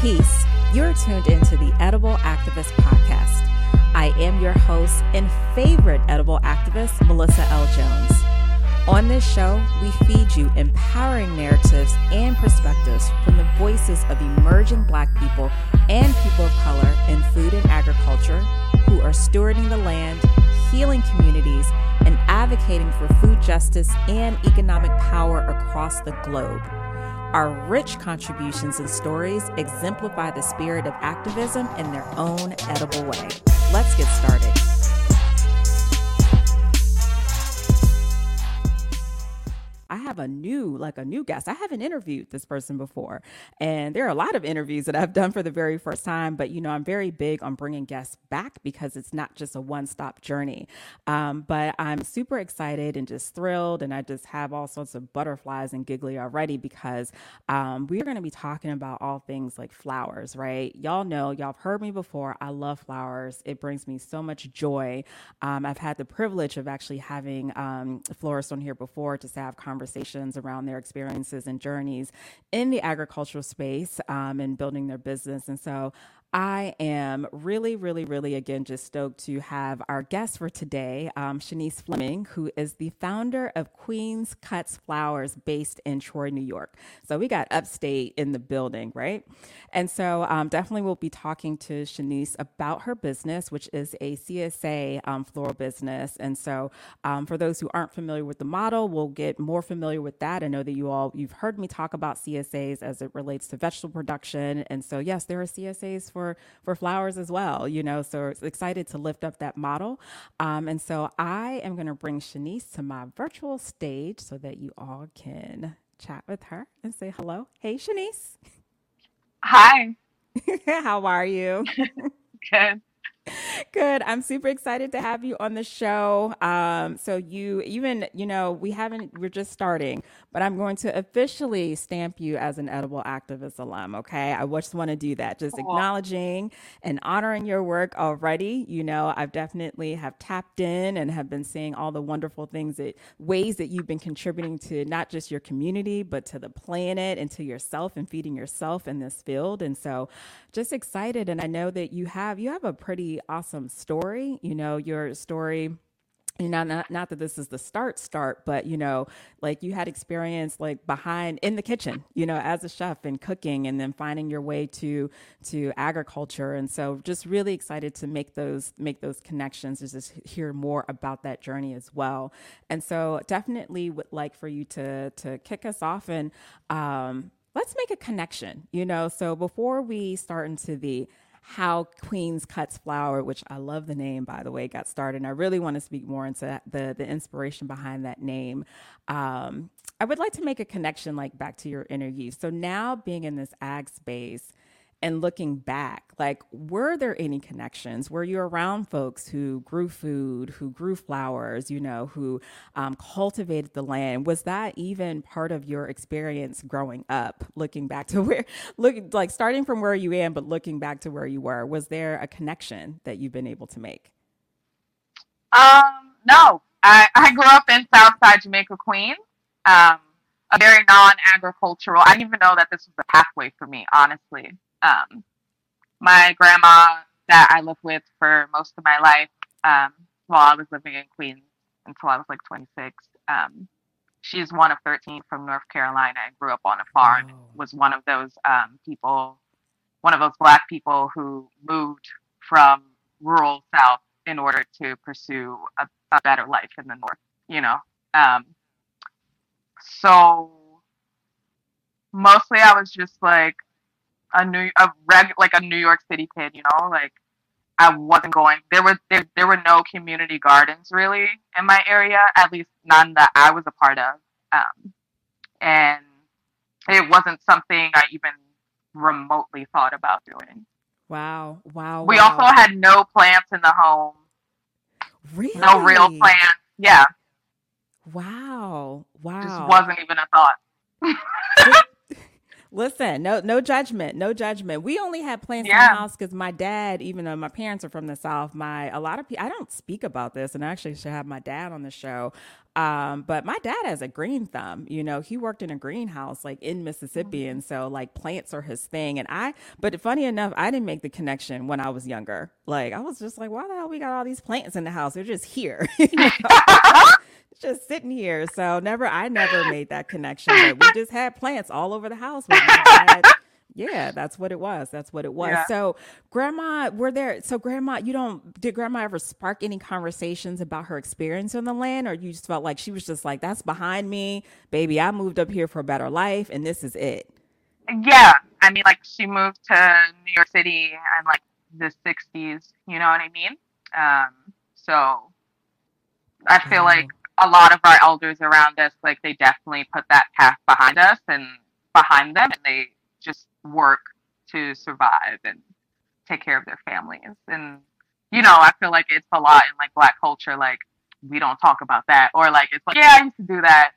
Peace. You're tuned into the Edible Activist Podcast. I am your host and favorite edible activist, Melissa L. Jones. On this show, we feed you empowering narratives and perspectives from the voices of emerging Black people and people of color in food and agriculture who are stewarding the land, healing communities, and advocating for food justice and economic power across the globe. Our rich contributions and stories exemplify the spirit of activism in their own edible way. Let's get started. Have a new, like a new guest. I haven't interviewed this person before. And there are a lot of interviews that I've done for the very first time, but you know, I'm very big on bringing guests back because it's not just a one stop journey. Um, but I'm super excited and just thrilled. And I just have all sorts of butterflies and giggly already because um, we're going to be talking about all things like flowers, right? Y'all know, y'all have heard me before. I love flowers, it brings me so much joy. Um, I've had the privilege of actually having um, florists on here before to have conversations conversations around their experiences and journeys in the agricultural space um, and building their business. And so I am really, really, really, again, just stoked to have our guest for today, um, Shanice Fleming, who is the founder of Queens Cuts Flowers based in Troy, New York. So we got upstate in the building, right? And so um, definitely we'll be talking to Shanice about her business, which is a CSA um, floral business. And so um, for those who aren't familiar with the model, we'll get more familiar with that. I know that you all, you've heard me talk about CSAs as it relates to vegetable production. And so, yes, there are CSAs for for flowers as well. You know, so excited to lift up that model. Um, and so I am going to bring Shanice to my virtual stage so that you all can chat with her and say hello. Hey, Shanice. Hi. How are you? Good. Good. I'm super excited to have you on the show. Um, so you even, you know, we haven't, we're just starting, but I'm going to officially stamp you as an edible activist alum. Okay. I just want to do that, just acknowledging and honoring your work already. You know, I've definitely have tapped in and have been seeing all the wonderful things that ways that you've been contributing to not just your community, but to the planet and to yourself and feeding yourself in this field. And so just excited. And I know that you have, you have a pretty awesome story. You know, your story you know not, not that this is the start start but you know like you had experience like behind in the kitchen you know as a chef and cooking and then finding your way to to agriculture. And so just really excited to make those make those connections to just hear more about that journey as well. And so definitely would like for you to to kick us off and um let's make a connection you know? So before we start into the how Queens Cuts Flower, which I love the name by the way, got started. And I really want to speak more into the the inspiration behind that name. Um, I would like to make a connection like back to your inner interview. So now being in this ag space, and looking back, like, were there any connections? Were you around folks who grew food, who grew flowers, you know, who um, cultivated the land? Was that even part of your experience growing up? Looking back to where, looking like starting from where you am, but looking back to where you were, was there a connection that you've been able to make? Um, no, I, I grew up in Southside Jamaica, Queens. Um, a very non-agricultural. I didn't even know that this was a pathway for me, honestly. Um, my grandma that I lived with for most of my life, um, while I was living in Queens until I was like 26. Um, she's one of 13 from North Carolina and grew up on a farm. Oh. Was one of those um, people, one of those black people who moved from rural South in order to pursue a, a better life in the North. You know, um, so mostly I was just like a new a reg like a New York City kid, you know, like I wasn't going. There were there, there were no community gardens really in my area, at least none that I was a part of, um, and it wasn't something I even remotely thought about doing. Wow! Wow! We wow. also had no plants in the home. Really? No real plants. Yeah. Wow! Wow! Just wasn't even a thought. Listen, no no judgment, no judgment. We only had plants yeah. in the house because my dad, even though my parents are from the south, my a lot of people I don't speak about this, and I actually should have my dad on the show. Um, but my dad has a green thumb. You know, he worked in a greenhouse like in Mississippi, mm-hmm. and so like plants are his thing. And I, but funny enough, I didn't make the connection when I was younger. Like I was just like, why the hell we got all these plants in the house? They're just here. just sitting here. So never, I never made that connection. But we just had plants all over the house. yeah, that's what it was. That's what it was. Yeah. So, grandma, were there? So, grandma, you don't did grandma ever spark any conversations about her experience on the land, or you just felt like she was just like, "That's behind me, baby. I moved up here for a better life, and this is it." Yeah, I mean, like she moved to New York City in like the '60s. You know what I mean? Um, so I feel oh. like a lot of our elders around us, like they definitely put that path behind us and behind them, and they just work to survive and take care of their families. And you know, I feel like it's a lot in like black culture, like we don't talk about that, or like it's like yeah, I used to do that,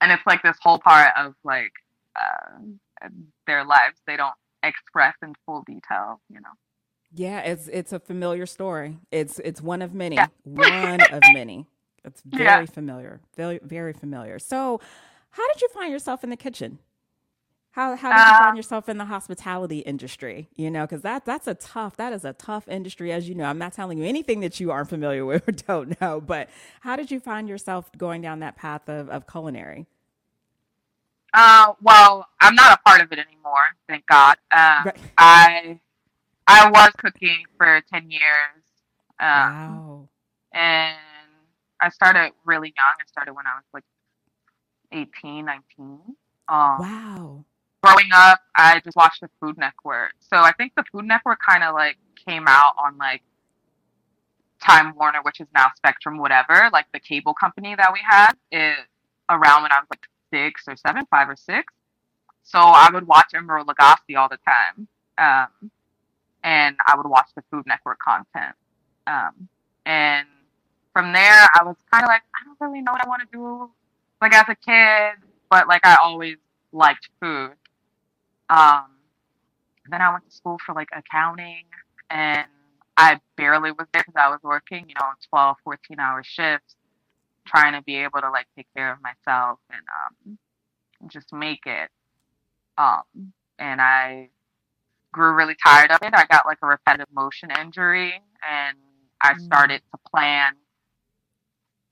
and it's like this whole part of like uh, their lives they don't express in full detail, you know. Yeah, it's it's a familiar story. It's it's one of many. Yeah. one of many. It's very yeah. familiar. Very very familiar. So, how did you find yourself in the kitchen? How how did you find um, yourself in the hospitality industry? You know, because that that's a tough that is a tough industry, as you know. I'm not telling you anything that you aren't familiar with or don't know, but how did you find yourself going down that path of, of culinary? Uh, well, I'm not a part of it anymore, thank God. Um, right. I I was cooking for ten years. Um, wow. And I started really young. I started when I was like 18, 19. Um, wow. Growing up, I just watched the Food Network. So I think the Food Network kind of like came out on like Time Warner, which is now Spectrum, whatever, like the cable company that we had, is around when I was like six or seven, five or six. So I would watch Emeril Lagasse all the time. Um, and I would watch the Food Network content. Um, and from there, I was kind of like, I don't really know what I want to do, like as a kid, but like I always liked food. Um, then I went to school for like accounting, and I barely was there because I was working, you know, 12, 14 hour shifts, trying to be able to like take care of myself and um, just make it. Um, and I grew really tired of it. I got like a repetitive motion injury, and I mm. started to plan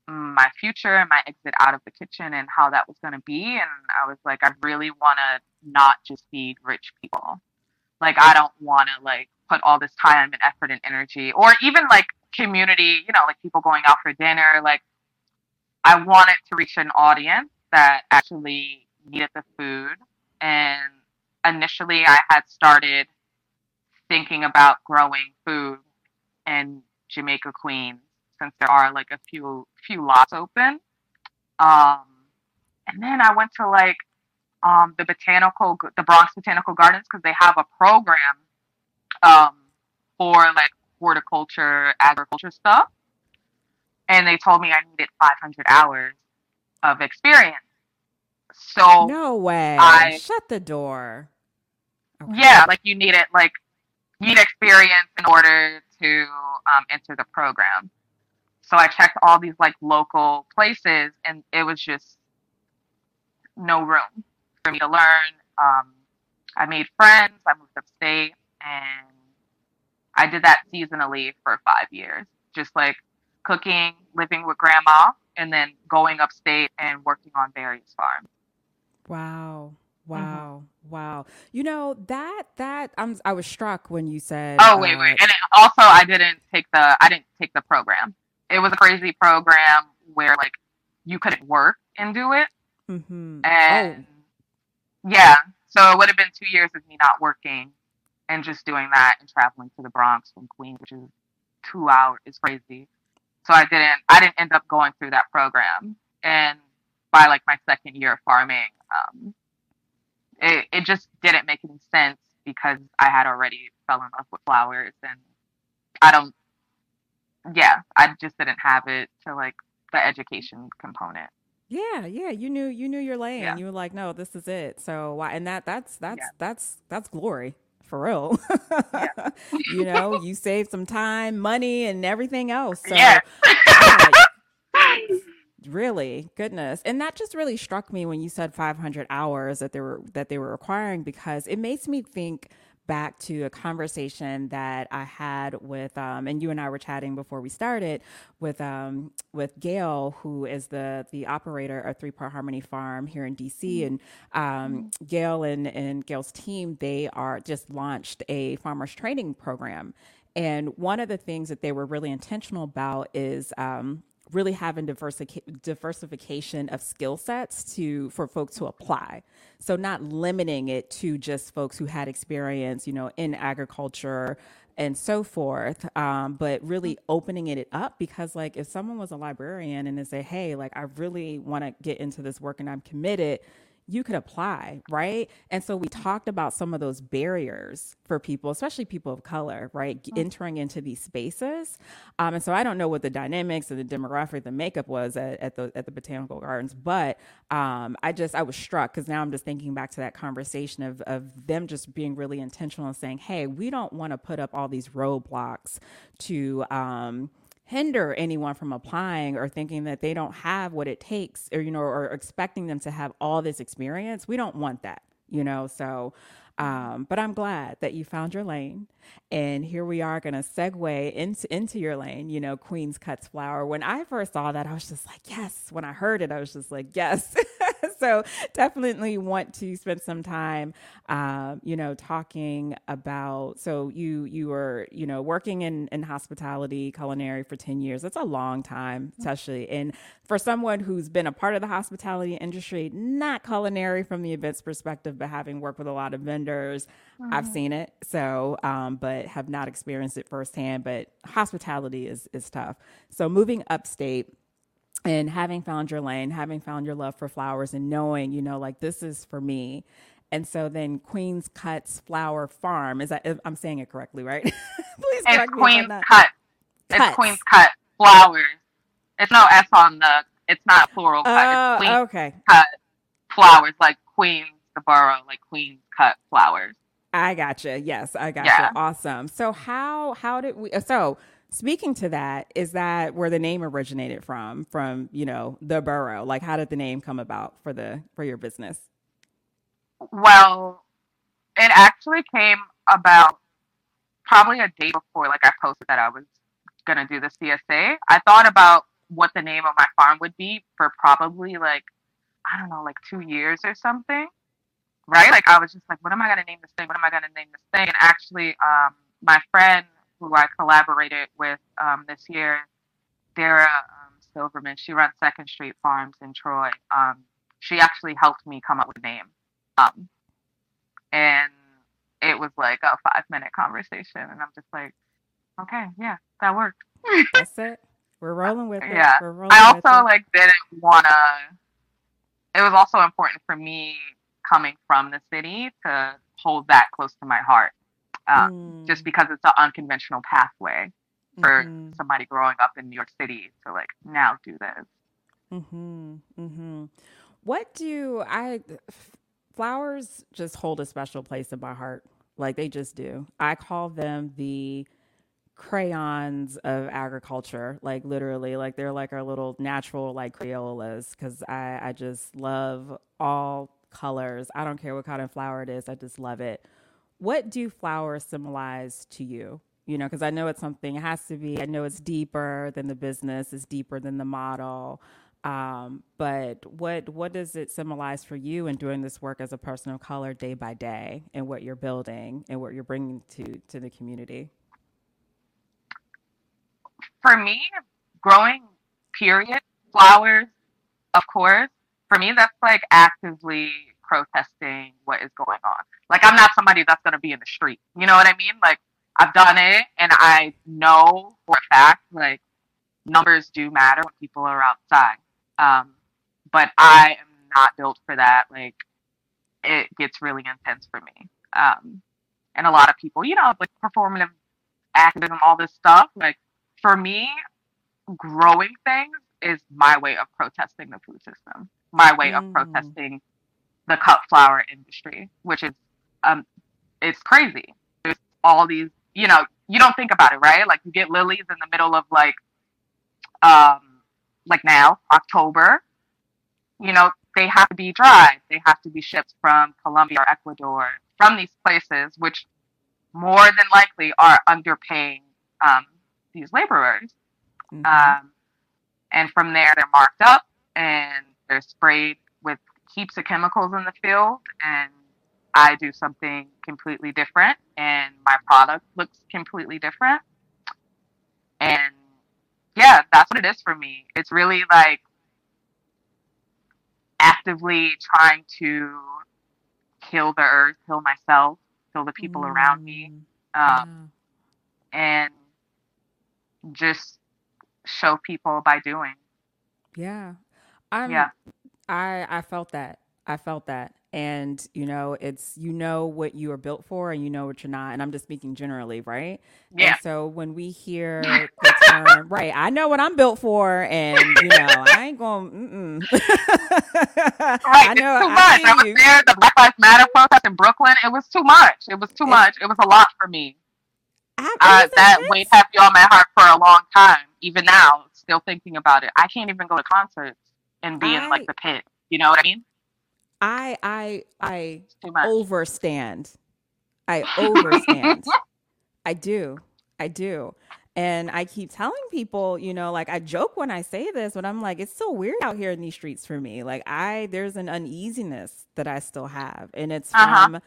my future and my exit out of the kitchen and how that was going to be. And I was like, I really want to not just feed rich people. Like, I don't want to like put all this time and effort and energy, or even like community, you know, like people going out for dinner. Like, I wanted to reach an audience that actually needed the food. And initially, I had started thinking about growing food in Jamaica Queens since there are like a few few lots open. Um, and then I went to like um, the botanical, the Bronx Botanical Gardens because they have a program um, for like horticulture, agriculture stuff, and they told me I needed 500 hours of experience. So no way. I shut the door. Okay. Yeah, like you need it, like you need experience in order to um, enter the program. So I checked all these like local places, and it was just no room for me to learn. Um, I made friends. I moved upstate, and I did that seasonally for five years, just like cooking, living with grandma, and then going upstate and working on various farms. Wow. Wow. Mm-hmm. Wow. You know, that that I'm I was struck when you said Oh, wait, uh, wait. And also I didn't take the I didn't take the program it was a crazy program where like you couldn't work and do it. Mm-hmm. And oh. yeah, so it would have been two years of me not working and just doing that and traveling to the Bronx from Queens, which is two hours. It's crazy. So I didn't I didn't end up going through that program. And by like my second year of farming, um, it, it just didn't make any sense because I had already fell in love with flowers and I don't yeah, I just didn't have it to like the education component. Yeah, yeah, you knew you knew your lane. Yeah. You were like, no, this is it. So why? And that that's that's yeah. that's that's glory for real. Yeah. you know, you saved some time, money, and everything else. So, yeah. really, goodness, and that just really struck me when you said 500 hours that they were that they were requiring because it makes me think back to a conversation that I had with, um, and you and I were chatting before we started with um, with Gail, who is the the operator of Three Part Harmony Farm here in DC, mm-hmm. and um, mm-hmm. Gail and and Gail's team they are just launched a farmers training program. And one of the things that they were really intentional about is um, really having diversica- diversification of skill sets to for folks to apply. So not limiting it to just folks who had experience, you know, in agriculture and so forth, um, but really opening it up because, like, if someone was a librarian and they say, "Hey, like, I really want to get into this work and I'm committed," you could apply, right? And so we talked about some of those barriers for people, especially people of color, right, mm-hmm. entering into these spaces. Um, and so I don't know what the dynamics and the demographic, the makeup was at, at the at the botanical gardens, but um, I just I was struck because now I'm just thinking back to that conversation of of them just being really intentional and saying, hey, we don't want to put up all these roadblocks to. Um, hinder anyone from applying or thinking that they don't have what it takes or you know or expecting them to have all this experience we don't want that you know so um, but I'm glad that you found your lane. And here we are going to segue into, into your lane, you know, Queen's Cuts Flower. When I first saw that, I was just like, yes. When I heard it, I was just like, yes. so definitely want to spend some time, um, you know, talking about. So you you were you know working in in hospitality, culinary for ten years. That's a long time, especially. And for someone who's been a part of the hospitality industry, not culinary from the events perspective, but having worked with a lot of vendors, mm-hmm. I've seen it. So, um, but have not experienced it firsthand. But hospitality is is tough. So moving upstate and having found your lane, having found your love for flowers, and knowing, you know, like this is for me. And so then Queen's Cuts Flower Farm is that I'm saying it correctly, right? Please correct it's me Queen's Cut. Cuts. It's Queen's Cut Flowers. It's no S on the. It's not plural cut. Oh, Queen's okay. Cut flowers like Queen's the borough, like Queen's Cut flowers. I gotcha. Yes, I gotcha. Yeah. Awesome. So how how did we? So Speaking to that, is that where the name originated from? From you know the borough? Like, how did the name come about for the for your business? Well, it actually came about probably a day before. Like, I posted that I was gonna do the CSA. I thought about what the name of my farm would be for probably like I don't know, like two years or something. Right? Like I was just like, what am I gonna name this thing? What am I gonna name this thing? And actually, um, my friend who I collaborated with um, this year, Dara um, Silverman. She runs Second Street Farms in Troy. Um, she actually helped me come up with a name. Um, and it was like a five minute conversation. And I'm just like, okay, yeah, that worked. That's it. We're rolling with it. Yeah. I also like didn't want to, it was also important for me coming from the city to hold that close to my heart um, mm. just because it's an unconventional pathway for mm-hmm. somebody growing up in New York City to like now do this. Mm-hmm. Mm-hmm. What do I? Flowers just hold a special place in my heart. Like they just do. I call them the crayons of agriculture like literally like they're like our little natural like crayolas because i i just love all colors i don't care what kind of flower it is i just love it what do flowers symbolize to you? You know, because I know it's something, it has to be, I know it's deeper than the business, it's deeper than the model. Um, but what what does it symbolize for you in doing this work as a person of color day by day and what you're building and what you're bringing to to the community? For me, growing period flowers, of course. For me, that's like actively protesting what is going on. Like I'm not somebody that's going to be in the street. You know what I mean? Like I've done it and I know for a fact like numbers do matter when people are outside. Um, but I am not built for that. Like it gets really intense for me. Um, and a lot of people, you know, like performative activism, all this stuff. Like for me, growing things is my way of protesting the food system, my way of Mm. protesting the cut flower industry, which is um, it's crazy. There's all these, you know, you don't think about it, right? Like you get lilies in the middle of like, um, like now October. You know, they have to be dried. They have to be shipped from Colombia or Ecuador, from these places, which more than likely are underpaying um, these laborers. Mhm. Um, and from there, they're marked up and they're sprayed with heaps the chemicals in the field. And I do something completely different, and my product looks completely different. And yeah, that's what it is for me. It's really like actively trying to heal the earth, heal myself, heal the people around me, Mm, um, and just show people by doing. yeah. I'm, Yeah. I I felt that. I felt that. And you know, it's you know what you are built for and you know what you're not. And I'm just speaking generally, right? Yeah. And so when we hear the term, right, I know what I'm built for, and you know, I ain't going. Right, I know. it's too I much. I was you. there, the Black Lives Matter protest in Brooklyn. It was too much. It was too It- much. It was a lot for me. I- Uh, that intense. weight been on my heart for a long time. Even now, still thinking about it. I can't even go to concerts and be in like the pit. You know what I mean? I I I It's too much. overstand. I overstand. I do. I do. And I keep telling people, you know, like I joke when I say this, but I'm like, it's so weird out here in these streets for me. Like I there's an uneasiness that I still have. And it's Uh-huh. from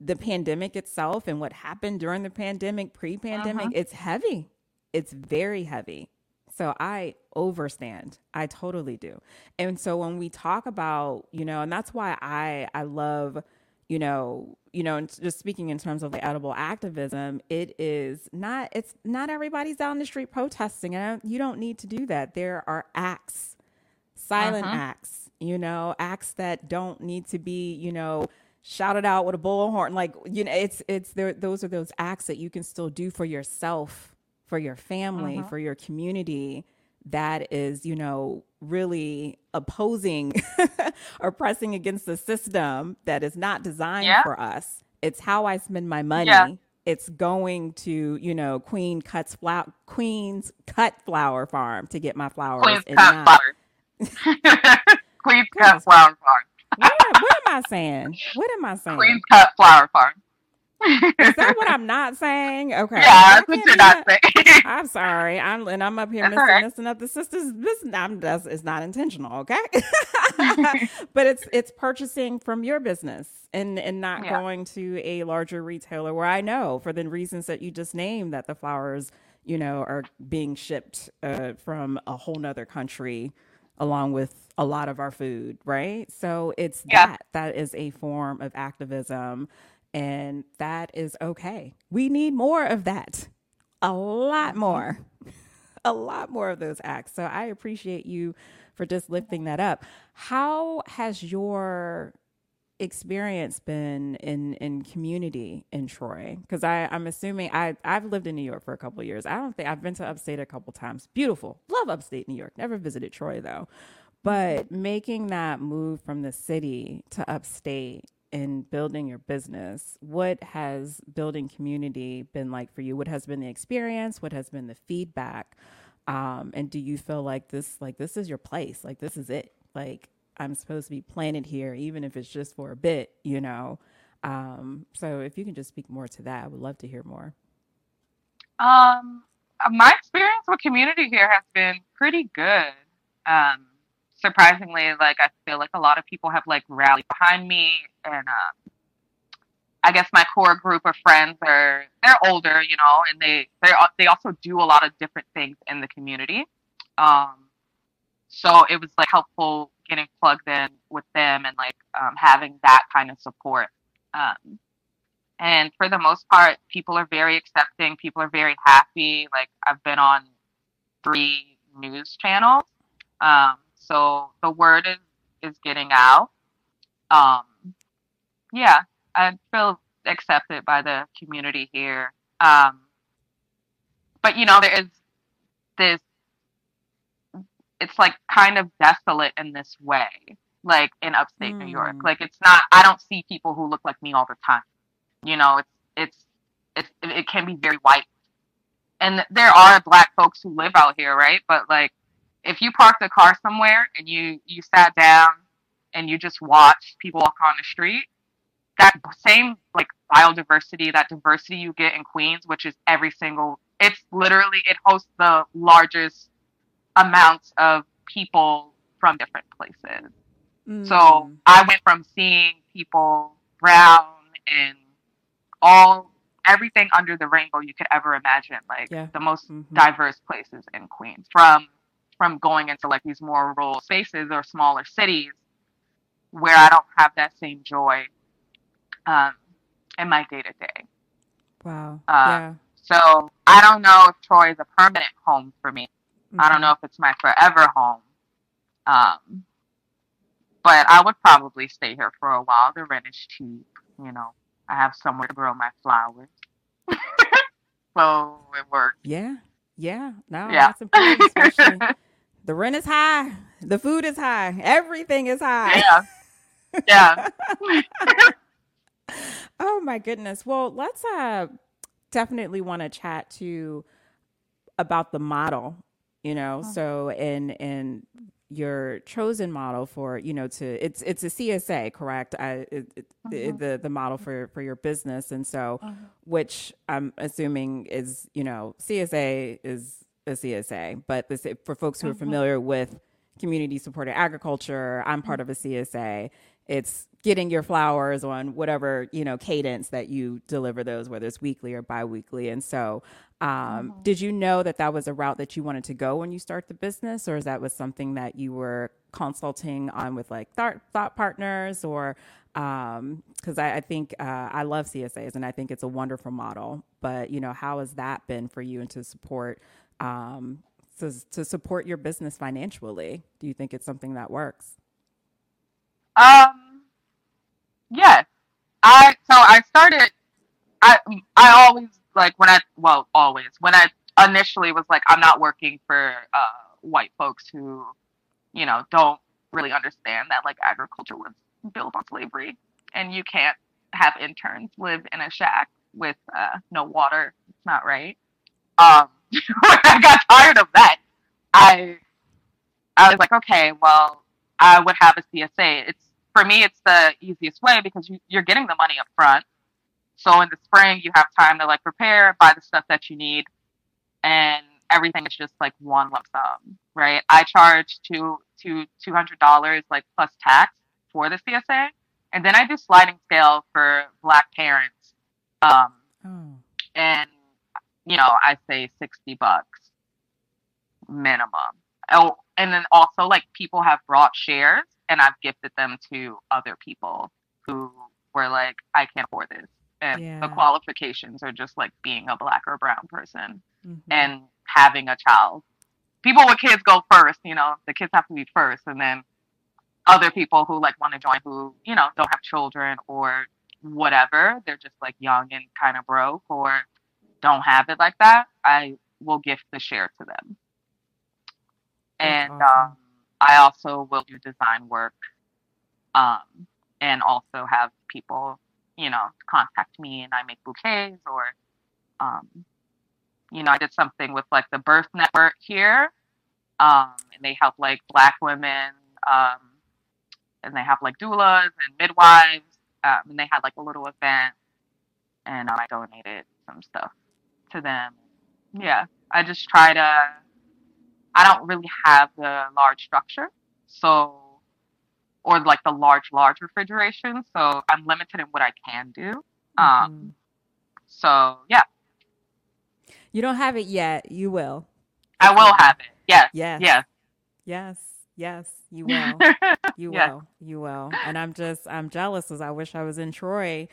the pandemic itself and what happened during the pandemic, pre-pandemic. Uh-huh. It's heavy. It's very heavy. So I overstand. I totally do. And so when we talk about, you know, and that's why I I love, you know, you know, and just speaking in terms of the edible activism, it is not it's not everybody's down the street protesting. And you don't need to do that. There are acts, silent Uh-huh. acts, you know, acts that don't need to be, you know, shouted out with a bullhorn. Like, you know, it's it's there those are those acts that you can still do for yourself, for your family, Uh-huh. for your community that is, you know, really opposing or pressing against the system that is not designed Yeah. for us. It's how I spend my money. Yeah. It's going to, you know, Queen cuts flower Queen's cut flower farm to get my flowers. Queen's and cut not- flower. Queen's cut flower farm. what, what am I saying? What am I saying? Queen's cut flower farm. Is that what I'm not saying? Okay. Yeah, that's what you're not saying. I'm sorry. I'm and I'm up here missing, right. missing up the sisters. This I'm that's it's not intentional, okay? but it's it's purchasing from your business and and not Yeah. going to a larger retailer where I know for the reasons that you just named that the flowers, you know, are being shipped uh, from a whole nother country along with a lot of our food, right? So it's Yeah. that that is a form of activism and that is okay. We need more of that. A lot more. A lot more of those acts. So I appreciate you for just lifting that up. How has your experience been in in community in Troy? Because I I'm assuming I I've lived in New York for a couple years. I don't think I've been to upstate a couple times. Beautiful, love upstate New York. Never visited Troy though. But making that move from the city to upstate and building your business, what has building community been like for you? What has been the experience? What has been the feedback? Um, and do you feel like this like this is your place? Like this is it? Like I'm supposed to be planted here, even if it's just for a bit, you know? Um, so if you can just speak more to that, I would love to hear more. Um, my experience with community here has been pretty good. Um, surprisingly, like I feel like a lot of people have like rallied behind me, and um, I guess my core group of friends are they're older, you know, and they they they also do a lot of different things in the community. Um, so it was like helpful getting plugged in with them and like um, having that kind of support. Um, and for the most part, people are very accepting. People are very happy. Like I've been on three news channels, um, so the word is is getting out. Um, yeah, I feel accepted by the community here. Um, but you know, there is this. it's like kind of desolate in this way, like in upstate New York. Mm. Like it's not. I don't see people who look like me all the time. You know, it's it's it's it can be very white, and there are black folks who live out here, right? But like, if you parked a car somewhere and you you sat down and you just watched people walk on the street, that same like biodiversity, that diversity you get in Queens, which is every single. It's literally it hosts the largest amounts of people from different places. So Mm. I went from seeing people brown and all everything under the rainbow you could ever imagine, like Yeah. the most Mhm. diverse places in Queens. From from going into like these more rural spaces or smaller cities where I don't have that same joy um, in my day to day. Wow. Uh, yeah. So I don't know if Troy is a permanent home for me. I don't Mhm. know if it's my forever home. Um, but I would probably stay here for a while. The rent is cheap. You know, I have somewhere to grow my flowers. so it works. Yeah. Yeah. No, Yeah. that's important. Especially the rent is high. The food is high. Everything is high. yeah. Yeah. Oh my goodness. Well, let's uh definitely want to chat to about the model, you know. Mhm. So in in your chosen model for, you know, to it's it's a CSA, correct? I it, it, Mhm. the the model for for your business and so which I'm assuming is, you know, CSA is a CSA, but this for folks who are Mhm. familiar with community supported agriculture, I'm part of a CSA. It's getting your flowers on whatever, you know, cadence that you deliver those, whether it's weekly or biweekly. And so, um, Mhm. did you know that that was a route that you wanted to go when you start the business, or is that was something that you were consulting on with like thought, thought partners or because I, I think uh, I love CSAs and I think it's a wonderful model. But you know, how has that been for you and to support um, to, to support your business financially? Do you think it's something that works? Um. Yes. I so I started. I I always like when I well always when I initially was like I'm not working for uh, white folks who, you know, don't really understand that like agriculture was built on slavery and you can't have interns live in a shack with uh, no water. It's not right. Um, I got tired of that, I I was like, okay, well, I would have a CSA. It's for me, it's the easiest way because you, you're getting the money up front. So in the spring, you have time to like prepare, buy the stuff that you need, and everything is just like one lump sum, right? I charge two to two hundred dollars like plus tax for the CSA, and then I do sliding scale for Black parents, um, Oh, and you know I say sixty bucks minimum. Oh, and then also like people have brought shares, and I've gifted them to other people who were like, I can't afford this, and the qualifications are just like being a black or brown person mhm. and having a child. People with kids go first, you know, the kids have to be first, and then other people who like want to join who, you know, don't have children or whatever, they're just like young and kind of broke or don't have it like that, I will gift the share to them. And um, I also will do design work um, and also have people, you know, contact me and I make bouquets or, um, you know, I did something with like the Birth Network here, um, and they help like Black women, um, and they have like doulas and midwives, um, and they had like a little event, and uh, I donated some stuff to them. Yeah, I just try to. I don't really have the large structure, so or like the large large refrigeration, so I'm limited in what I can do. Um, so yeah, You don't have it yet. You will. I will have it. Yes, Yes. yes. Yes. Yes. You will. You Yes. will. You will. And I'm just I'm jealous as I wish I was in Troy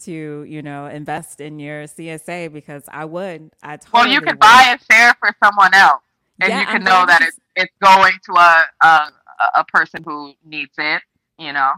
to, you know, invest in your CSA because I would. I totally well, you could would. buy a share for someone else, and Yeah, you can I'm know that it's it's going to a, a a person who needs it. You know.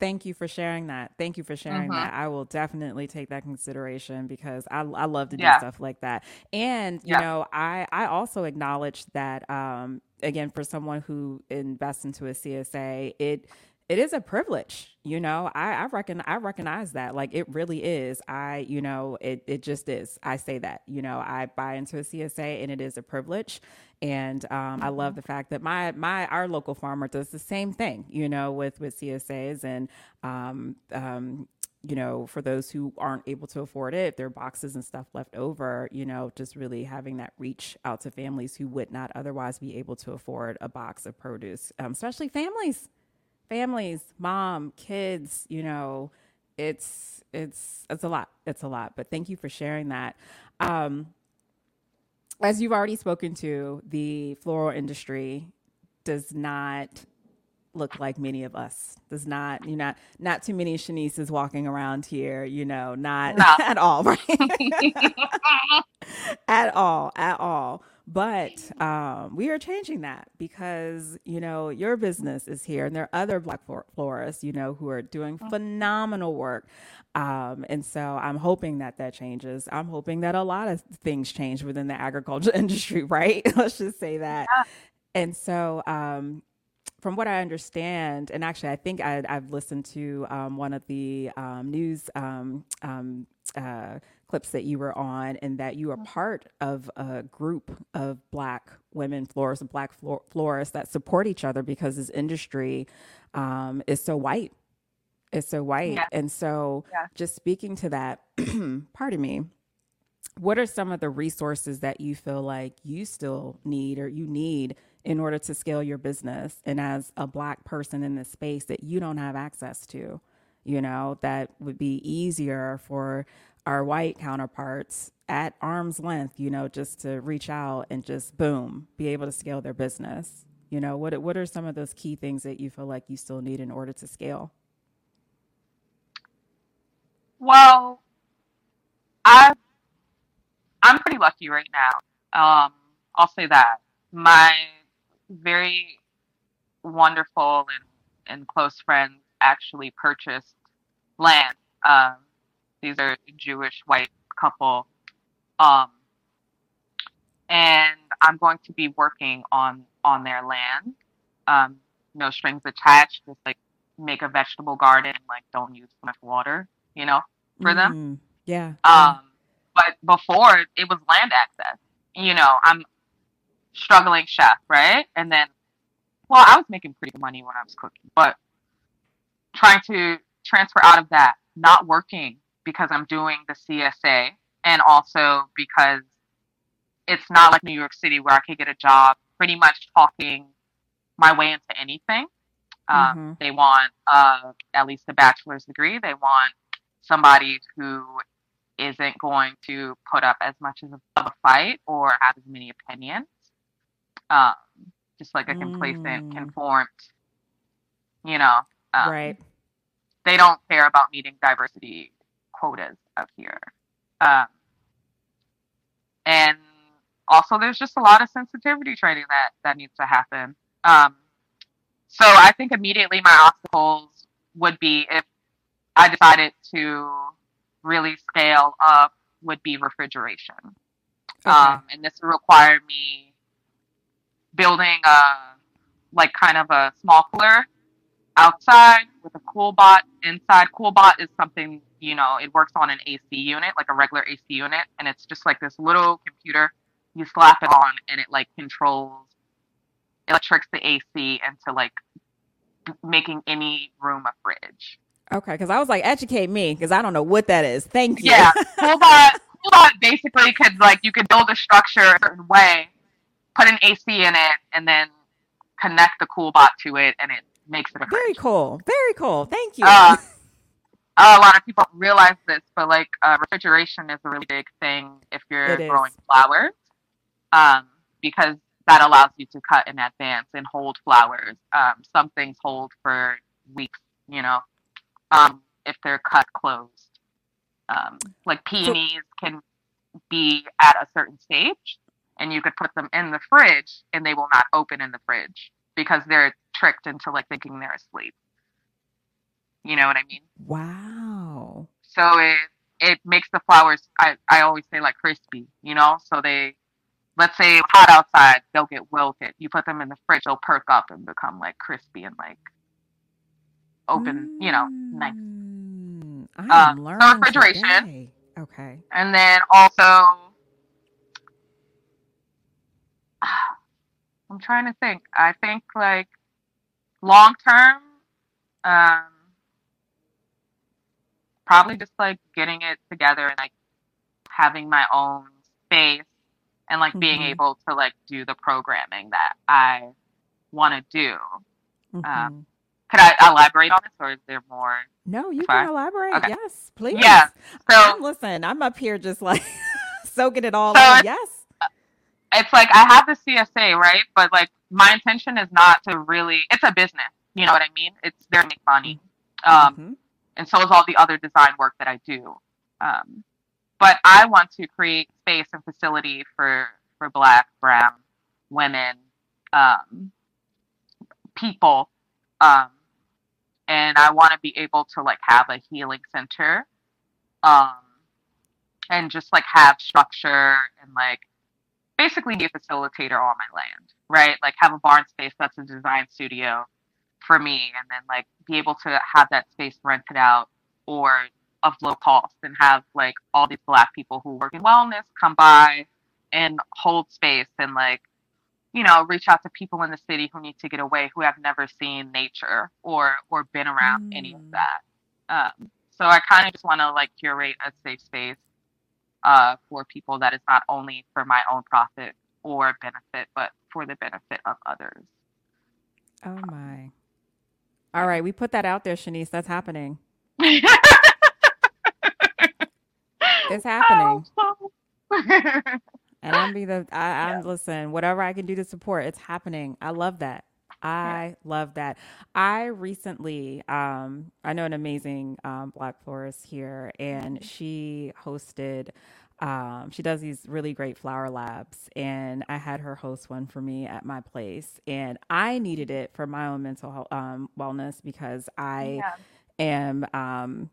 Thank you for sharing that. Thank you for sharing Mhm. that. I will definitely take that consideration because I, I love to do Yeah. stuff like that. And you Yeah. know, I I also acknowledge that um, again, for someone who invests into a CSA, it it is a privilege you know i i reckon i recognize that like it really is i you know it it just is i say that you know i buy into a csa and it is a privilege and um, i love mm-hmm. the fact that my my our local farmer does the same thing you know with with csas and um, um, you know, for those who aren't able to afford it, are boxes and stuff left over, you know, just really having that reach out to families who would not otherwise be able to afford a box of produce, um, especially families families, mom, kids, you know, it's it's it's a lot. It's a lot. But thank you for sharing that. Um, as you've already spoken to, the floral industry does not look like many of us. Does not, you know, not too many Shanices walking around here, you know, not no. at all, right? at all, at all. But um, we are changing that because, you know, your business is here and there are other Black florists, you know, who are doing mm. phenomenal work. Um, and so I'm hoping that that changes. I'm hoping that a lot of things change within the agriculture industry, right? Let's just say that. Yeah. And so, um, from what I understand, and actually, I think I, have listened to um, one of the um, news um, um, uh, clips that you were on and that you are part of a group of black women florists and black florists that support each other because this industry um, is so white it's so white yeah. and so yeah. just speaking to that pardon me what are some of the resources that you feel like you still need or you need in order to scale your business and as a black person in this space that you don't have access to you know that would be easier for our white counterparts at arm's length, you know, just to reach out and just boom, be able to scale their business? You know, what what are some of those key things that you feel like you still need in order to scale? Well, I I'm pretty lucky right now. Um, I'll say that my very wonderful and, and close friends actually purchased land um, these are Jewish white couple. Um, and I'm going to be working on on their land. Um, no strings attached. Just like make a vegetable garden. Like don't use much water. You know, for them. Mm-hmm. Yeah. Um, but before it was land access. You know, I'm struggling chef, right? And then, well, I was making pretty good money when I was cooking, but trying to transfer out of that, not working because I'm doing the CSA and also because it's not like New York City where I could get a job pretty much talking my way into anything. Um, mm-hmm. They want uh, at least a bachelor's degree. They want somebody who isn't going to put up as much of a fight or have as many opinions. Um, just like a complacent, mm. conformed, you know. Um, right. They don't care about meeting diversity quotas out here. Um, and also, there's just a lot of sensitivity training that, that needs to happen. Um, so I think immediately my obstacles would be if I decided to really scale up would be refrigeration. Okay. Um, and this would require me building a like kind of a small cooler outside with a CoolBot inside. CoolBot is something you know, it works on an AC unit, like a regular AC unit, and it's just like this little computer. You slap it on, and it like controls, it tricks the AC into like making any room a fridge. Okay, because I was like, educate me, because I don't know what that is. Thank you. Yeah, CoolBot, CoolBot basically could like you could build a structure a certain way, put an AC in it, and then connect the CoolBot to it, and it makes it a very fridge. cool. Very cool. Thank you. Uh, uh, a lot of people realize this, but like uh, refrigeration is a really big thing if you're growing flowers, um, because that allows you to cut in advance and hold flowers. Um, some things hold for weeks, you know, um, if they're cut closed. Um, like peonies so- can be at a certain stage, and you could put them in the fridge, and they will not open in the fridge because they're tricked into like thinking they're asleep. You know what I mean? Wow. So it it makes the flowers I, I always say like crispy, you know? So they let's say hot outside, they'll get wilted. You put them in the fridge, they'll perk up and become like crispy and like open, mm. you know, nice. Mm, I am um, learning so refrigeration. Today. Okay. And then also I'm trying to think. I think like long term, um, probably just like getting it together and like having my own space and like mm-hmm. being able to like do the programming that I want to do. Um, mm-hmm. Um, could I elaborate on this, or is there more? No, you can elaborate. Okay. Yes, please. Yeah. So I'm, listen, I'm up here just like soaking it all so in. Yes. It's like I have the CSA, right? But like my intention is not to really. It's a business. You know what I mean? It's there to make money. Um, mm-hmm. and so is all the other design work that I do. Um, but I want to create space and facility for for Black, Brown, women, um, people um, and I want to be able to like have a healing center, um, and just like have structure and like basically be a facilitator on my land, right? Like have a barn space that's a design studio for me, and then like be able to have that space rented out or of low cost and have like all these black people who work in wellness come by and hold space and like you know, reach out to people in the city who need to get away, who have never seen nature or or been around mm. any of mm. that. Um, so I kind of just want to like curate a safe space uh, for people that is not only for my own profit or benefit, but for the benefit of others. Oh my! All right, we put that out there, Shanice. That's happening. it's happening. and I'm be the I, am yeah. listen, whatever I can do to support, it's happening. I love that. I love that. I recently, um, I know an amazing um, black florist here, and she hosted. Um, she does these really great flower labs, and I had her host one for me at my place, and I needed it for my own mental um, wellness because I yeah. am um,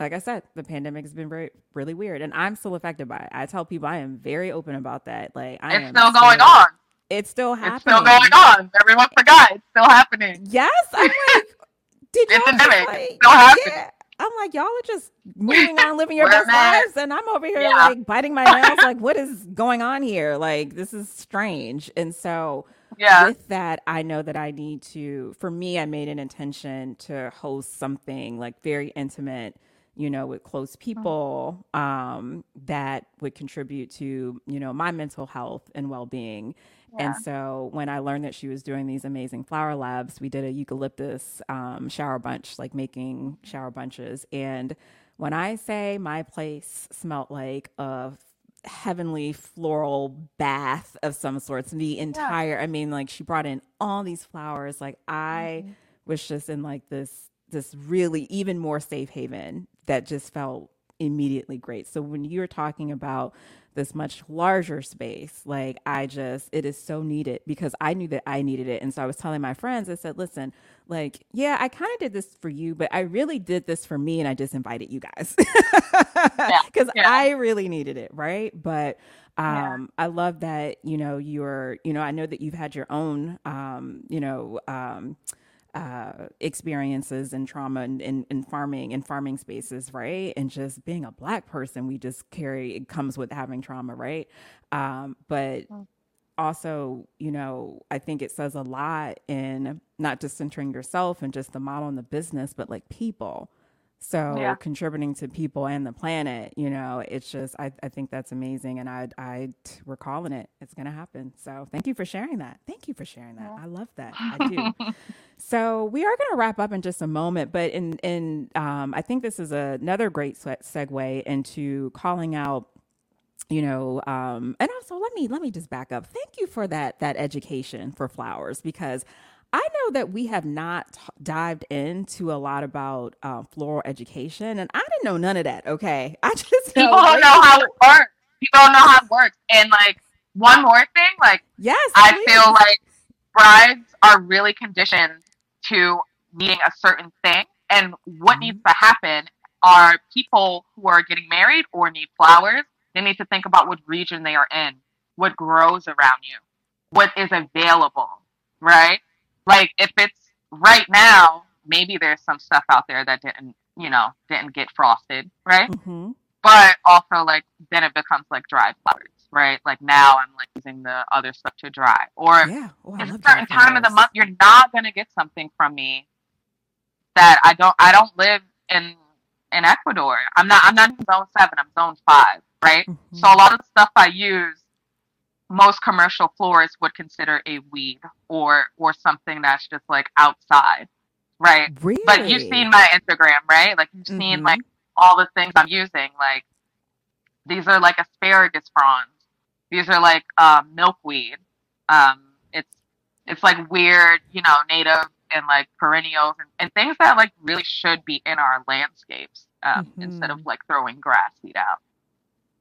like I said, the pandemic has been very, really weird, and I'm still affected by it. I tell people I am very open about that. Like, I it's still going on. It's still happening. It's still going on. Everyone forgot. It's still happening. Yes, I'm like, did you? Pandemic. Like, still happening. Yeah. I'm like, y'all are just moving on, living your best lives, and I'm over here yeah. like biting my nails. like, what is going on here? Like, this is strange. And so, yeah. with that, I know that I need to. For me, I made an intention to host something like very intimate you know, with close mm-hmm. people um, that would contribute to, you know, my mental health and well being. Yeah. And so when I learned that she was doing these amazing flower labs, we did a eucalyptus um, shower bunch, like making shower bunches. And when I say my place smelled like a heavenly floral bath of some sorts, the entire, yeah. I mean, like she brought in all these flowers. Like I mm-hmm. was just in like this this really even more safe haven that just felt immediately great. So when you're talking about this much larger space, like I just, it is so needed because I knew that I needed it. And so I was telling my friends, I said, listen, like, yeah, I kind of did this for you, but I really did this for me and I just invited you guys because yeah, yeah. I really needed it. Right. But, um, yeah. I love that, you know, you're, you know, I know that you've had your own, um, you know, um, uh, experiences and trauma in, in, in, farming and farming spaces, right? And just being a black person, we just carry it comes with having trauma, right? Um, but mm. also, you know, I think it says a lot in not just centering yourself and just the model and the business, but like people. So yeah. contributing to people and the planet, you know, it's just I, I think that's amazing, and I I we're calling it. It's gonna happen. So thank you for sharing that. Thank you for sharing that. I love that. I do. so we are gonna wrap up in just a moment, but in in um, I think this is another great segue into calling out you know um, and also let me let me just back up thank you for that that education for flowers because I know that we have not t- dived into a lot about uh, floral education, and I didn't know none of that. Okay, I just people don't know how it works. People don't know how it works, and like one more thing, like yes, I please. feel like brides are really conditioned to needing a certain thing, and what mm-hmm. needs to happen are people who are getting married or need flowers. They need to think about what region they are in what grows around you, what is available, right? Like if it's right now, maybe there's some stuff out there that didn't, you know, didn't get frosted, right? Mm-hmm. But also like then it becomes like dried flowers, right? Like now I'm like using the other stuff to dry. Or Yeah. Oh, I a certain dry time of the month you're not gonna get something from me that I don't I don't live in in Ecuador. I'm not I'm not in zone seven, I'm zone five, right? Mhm. So a lot of the stuff I use most commercial florists would consider a weed or or something that's just like outside. Right. Really? But you've seen my Instagram, right? Like you've seen Mhm. like all the things I'm using. Like these are like asparagus fronds. These are like uh, milkweed. Um, it's it's like weird, you know, native and like perennials and, and things that like really should be in our landscapes um, instead of Mhm. like throwing grass seed out.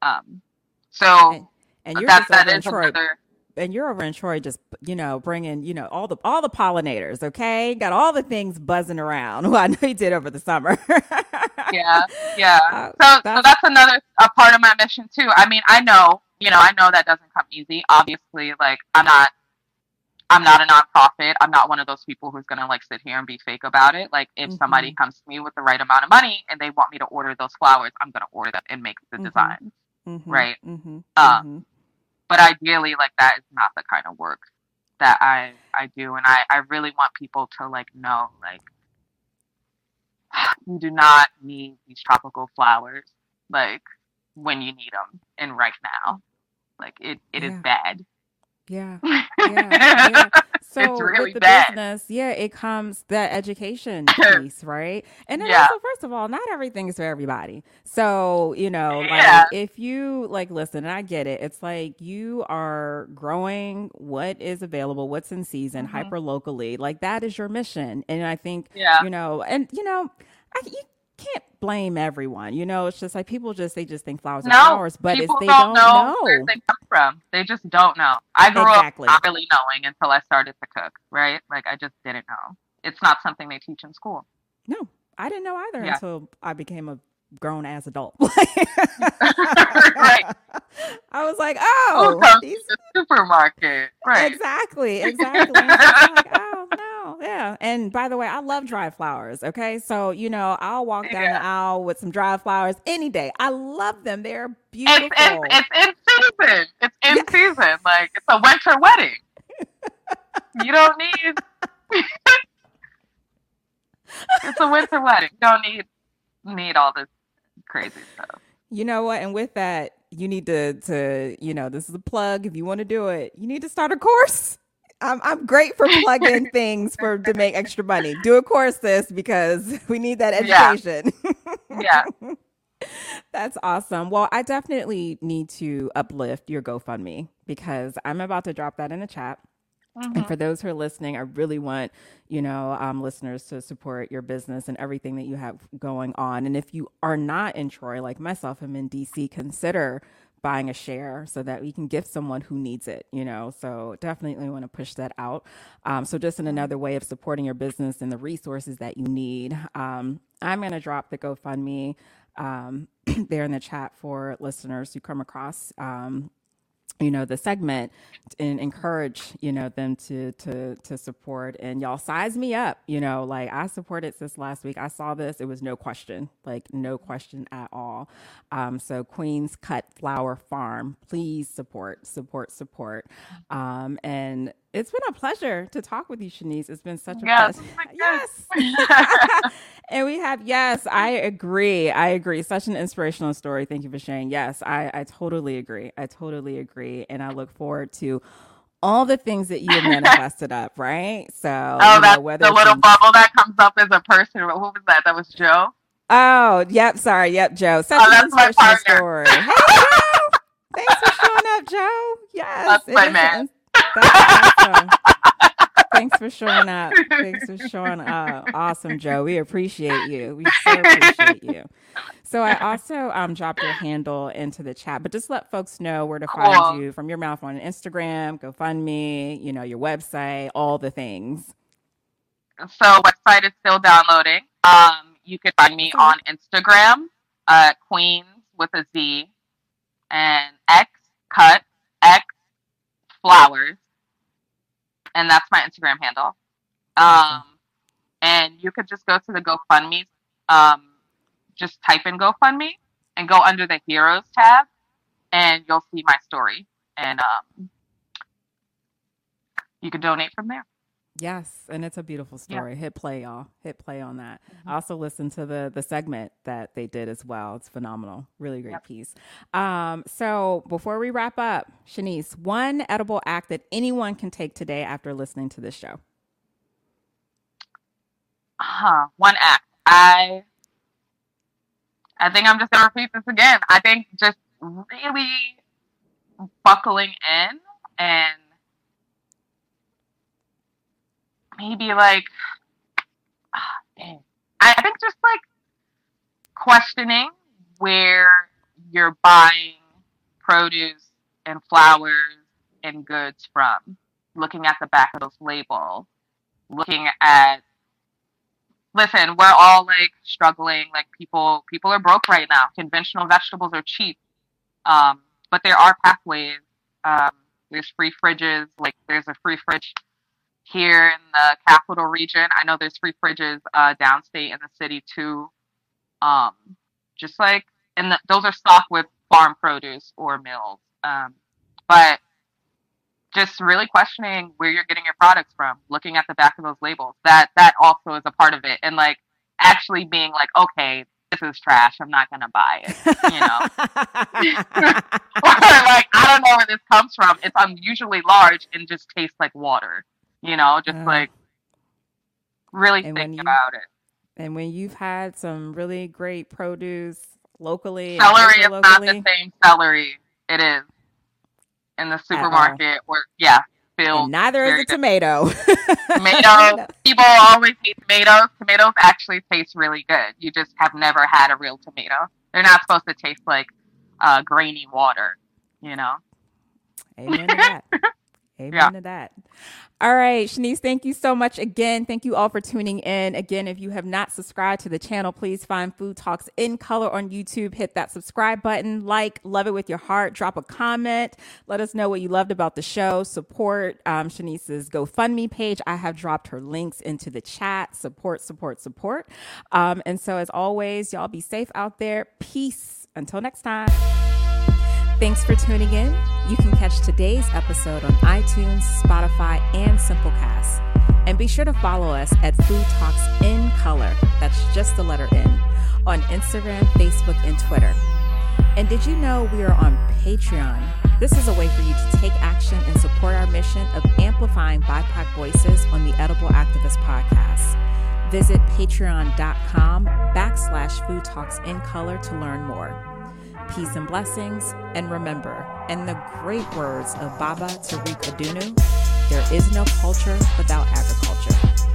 Um, so And, you're that just that over in Troy, another. and you're over in Troy, just you know, bringing you know all the all the pollinators. Okay, got all the things buzzing around. Well, I know you did over the summer. Yeah, yeah. Uh, So, so that's- that's another a part of my mission too. I mean, I know, you know, I know that doesn't come easy. Obviously, like I'm not, I'm not a nonprofit. I'm not one of those people who's gonna like sit here and be fake about it. Like, if somebody comes to me with the right amount of money and they want me to order those flowers, I'm gonna order them and make the Mhm. design. Mhm, Right. mhm, Um, mhm. But ideally, like that is not the kind of work that I I do, and I I really want people to like know like you do not need these tropical flowers like when you need them and right now. Like it, it is Yeah. bad. Yeah, yeah, yeah. So really with the bad. business, yeah, it comes that education piece, right? And then Yeah. also, first of all, not everything is for everybody. So you know, like Yeah. if you like listen, and I get it. It's like you are growing what is available, what's in season, Mhm. hyper locally. Like that is your mission, and I think Yeah. you know, and you know, I, you can't blame everyone. You know, it's just like people just they just think flowers are flowers, but it's People they don't, don't know, where they come from. They just don't know. I grew Exactly. up not really knowing until I started to cook, right? Like I just didn't know. It's not something they teach in school. No, I didn't know either Yeah. until I became a grown ass adult. Right. I was like, Who oh, these, the supermarket? Right. exactly, exactly. And I was like, oh no, yeah. And by the way, I love dry flowers. Okay, so you know, I'll walk down Yeah. the aisle with some dry flowers any day. I love them. They're It's, beautiful. it's, it's in season. It's in Yeah. season. Like it's a winter wedding. you don't need. it's a winter wedding. You don't need need all this crazy stuff. You know what? And with that, you need to to you know this is a plug. If you want to do it, you need to start a course. I'm I'm great for plugging things for to make extra money. Do a course, this because we need that Yeah. education. Yeah. That's awesome. Well, I definitely need to uplift your GoFundMe because I'm about to drop that in the chat. And for those who are listening, I really want, you know, um, listeners to support your business and everything that you have going on. And if you are not in Troy, like myself, I'm in DC, consider buying a share so that we can give someone who needs it, you know. So definitely want to push that out. Um, so just in another way of supporting your business and the resources that you need. Um, I'm going to drop the GoFundMe um, there in the chat for listeners who come across um, you know the segment and encourage you know them to to to support. And y'all size me up you know like i supported this last week. I saw this. It was no question like no question at all. Um so queens cut flower farm please support support support. Um and it's been a pleasure to talk with you shanice. It's been such a Yes. pleasure Oh yes. And we have yes i agree. I agree. Such an inspirational story. Thank you for sharing. Yes i i totally agree. I totally agree. And i look forward to all the things that you have manifested up right? So Oh, you know, that's whether the little bubble that comes up as a person. Who was that? That was Joe. oh yep. Sorry. Yep joe. Oh, such Oh, an that's my partner. story. Hey joe. Thanks for showing up joe. Yes That's my an man. that's Thanks for showing up. Thanks for showing up. Awesome, Joe. We appreciate you. We so appreciate you. So I also um, dropped your handle into the chat, but just let folks know where to Cool. find you from your mouth on Instagram, GoFundMe, you know, your website, all the things. So website is still downloading. Um, you can find me on Instagram, uh, Queens with a Z, and X cut X flowers, and that's my Instagram handle. Um, and you could just go to the GoFundMe. Um, just type in GoFundMe and go under the Heroes tab, and you'll see my story. And um, you can donate from there. Yes, and it's a beautiful story. Yeah. Hit play, y'all. Hit play on that. Mm-hmm. I also listened to the the segment that they did as well. It's phenomenal. Really great yep. piece. Um, so before we wrap up, Shanice, one edible act that anyone can take today after listening to this show. Huh. One act. I I think I'm just gonna repeat this again. I think just really buckling in and maybe like, oh, I think just like questioning where you're buying produce and flowers and goods from, looking at the back of those labels, looking at listen, we're all like struggling, like people people are broke right now. Conventional vegetables are cheap. Um, but there are pathways. Um, there's free fridges, like there's a free fridge here in the capital region. I know there's free fridges uh, downstate in the city too. Um, just like, and the, those are stocked with farm produce or mills. Um, but just really questioning where you're getting your products from, looking at the back of those labels. That that also is a part of it, and like actually being like, okay, this is trash. I'm not gonna buy it. You know, or like I don't know where this comes from. It's unusually large and just tastes like water you know, just like really think you, about it. And when you've had some really great produce locally, celery is locally, not the same celery. It is in the supermarket, or yeah. And neither is a tomato. tomato. People always eat tomatoes. Tomatoes actually taste really good. You just have never had a real tomato. They're not supposed to taste like uh, grainy water. You know. Amen to that. Amen yeah. to that. All right, Shanice, thank you so much again. Thank you all for tuning in. Again, if you have not subscribed to the channel, please find Food Talks in Color on YouTube. Hit that subscribe button, like, love it with your heart, drop a comment. Let us know what you loved about the show. Support um, Shanice's GoFundMe page. I have dropped her links into the chat. Support, support, support. Um, and so, as always, y'all be safe out there. Peace. Until next time. Thanks for tuning in. You can catch today's episode on iTunes, Spotify, and Simplecast. And be sure to follow us at Food Talks in Color, that's just the letter N, on Instagram, Facebook, and Twitter. And did you know we are on Patreon? This is a way for you to take action and support our mission of amplifying BIPOC voices on the Edible Activist podcast. Visit patreon.com backslash food talks in color to learn more peace and blessings. And remember, in the great words of Baba Tariq Adunu, there is no culture without agriculture.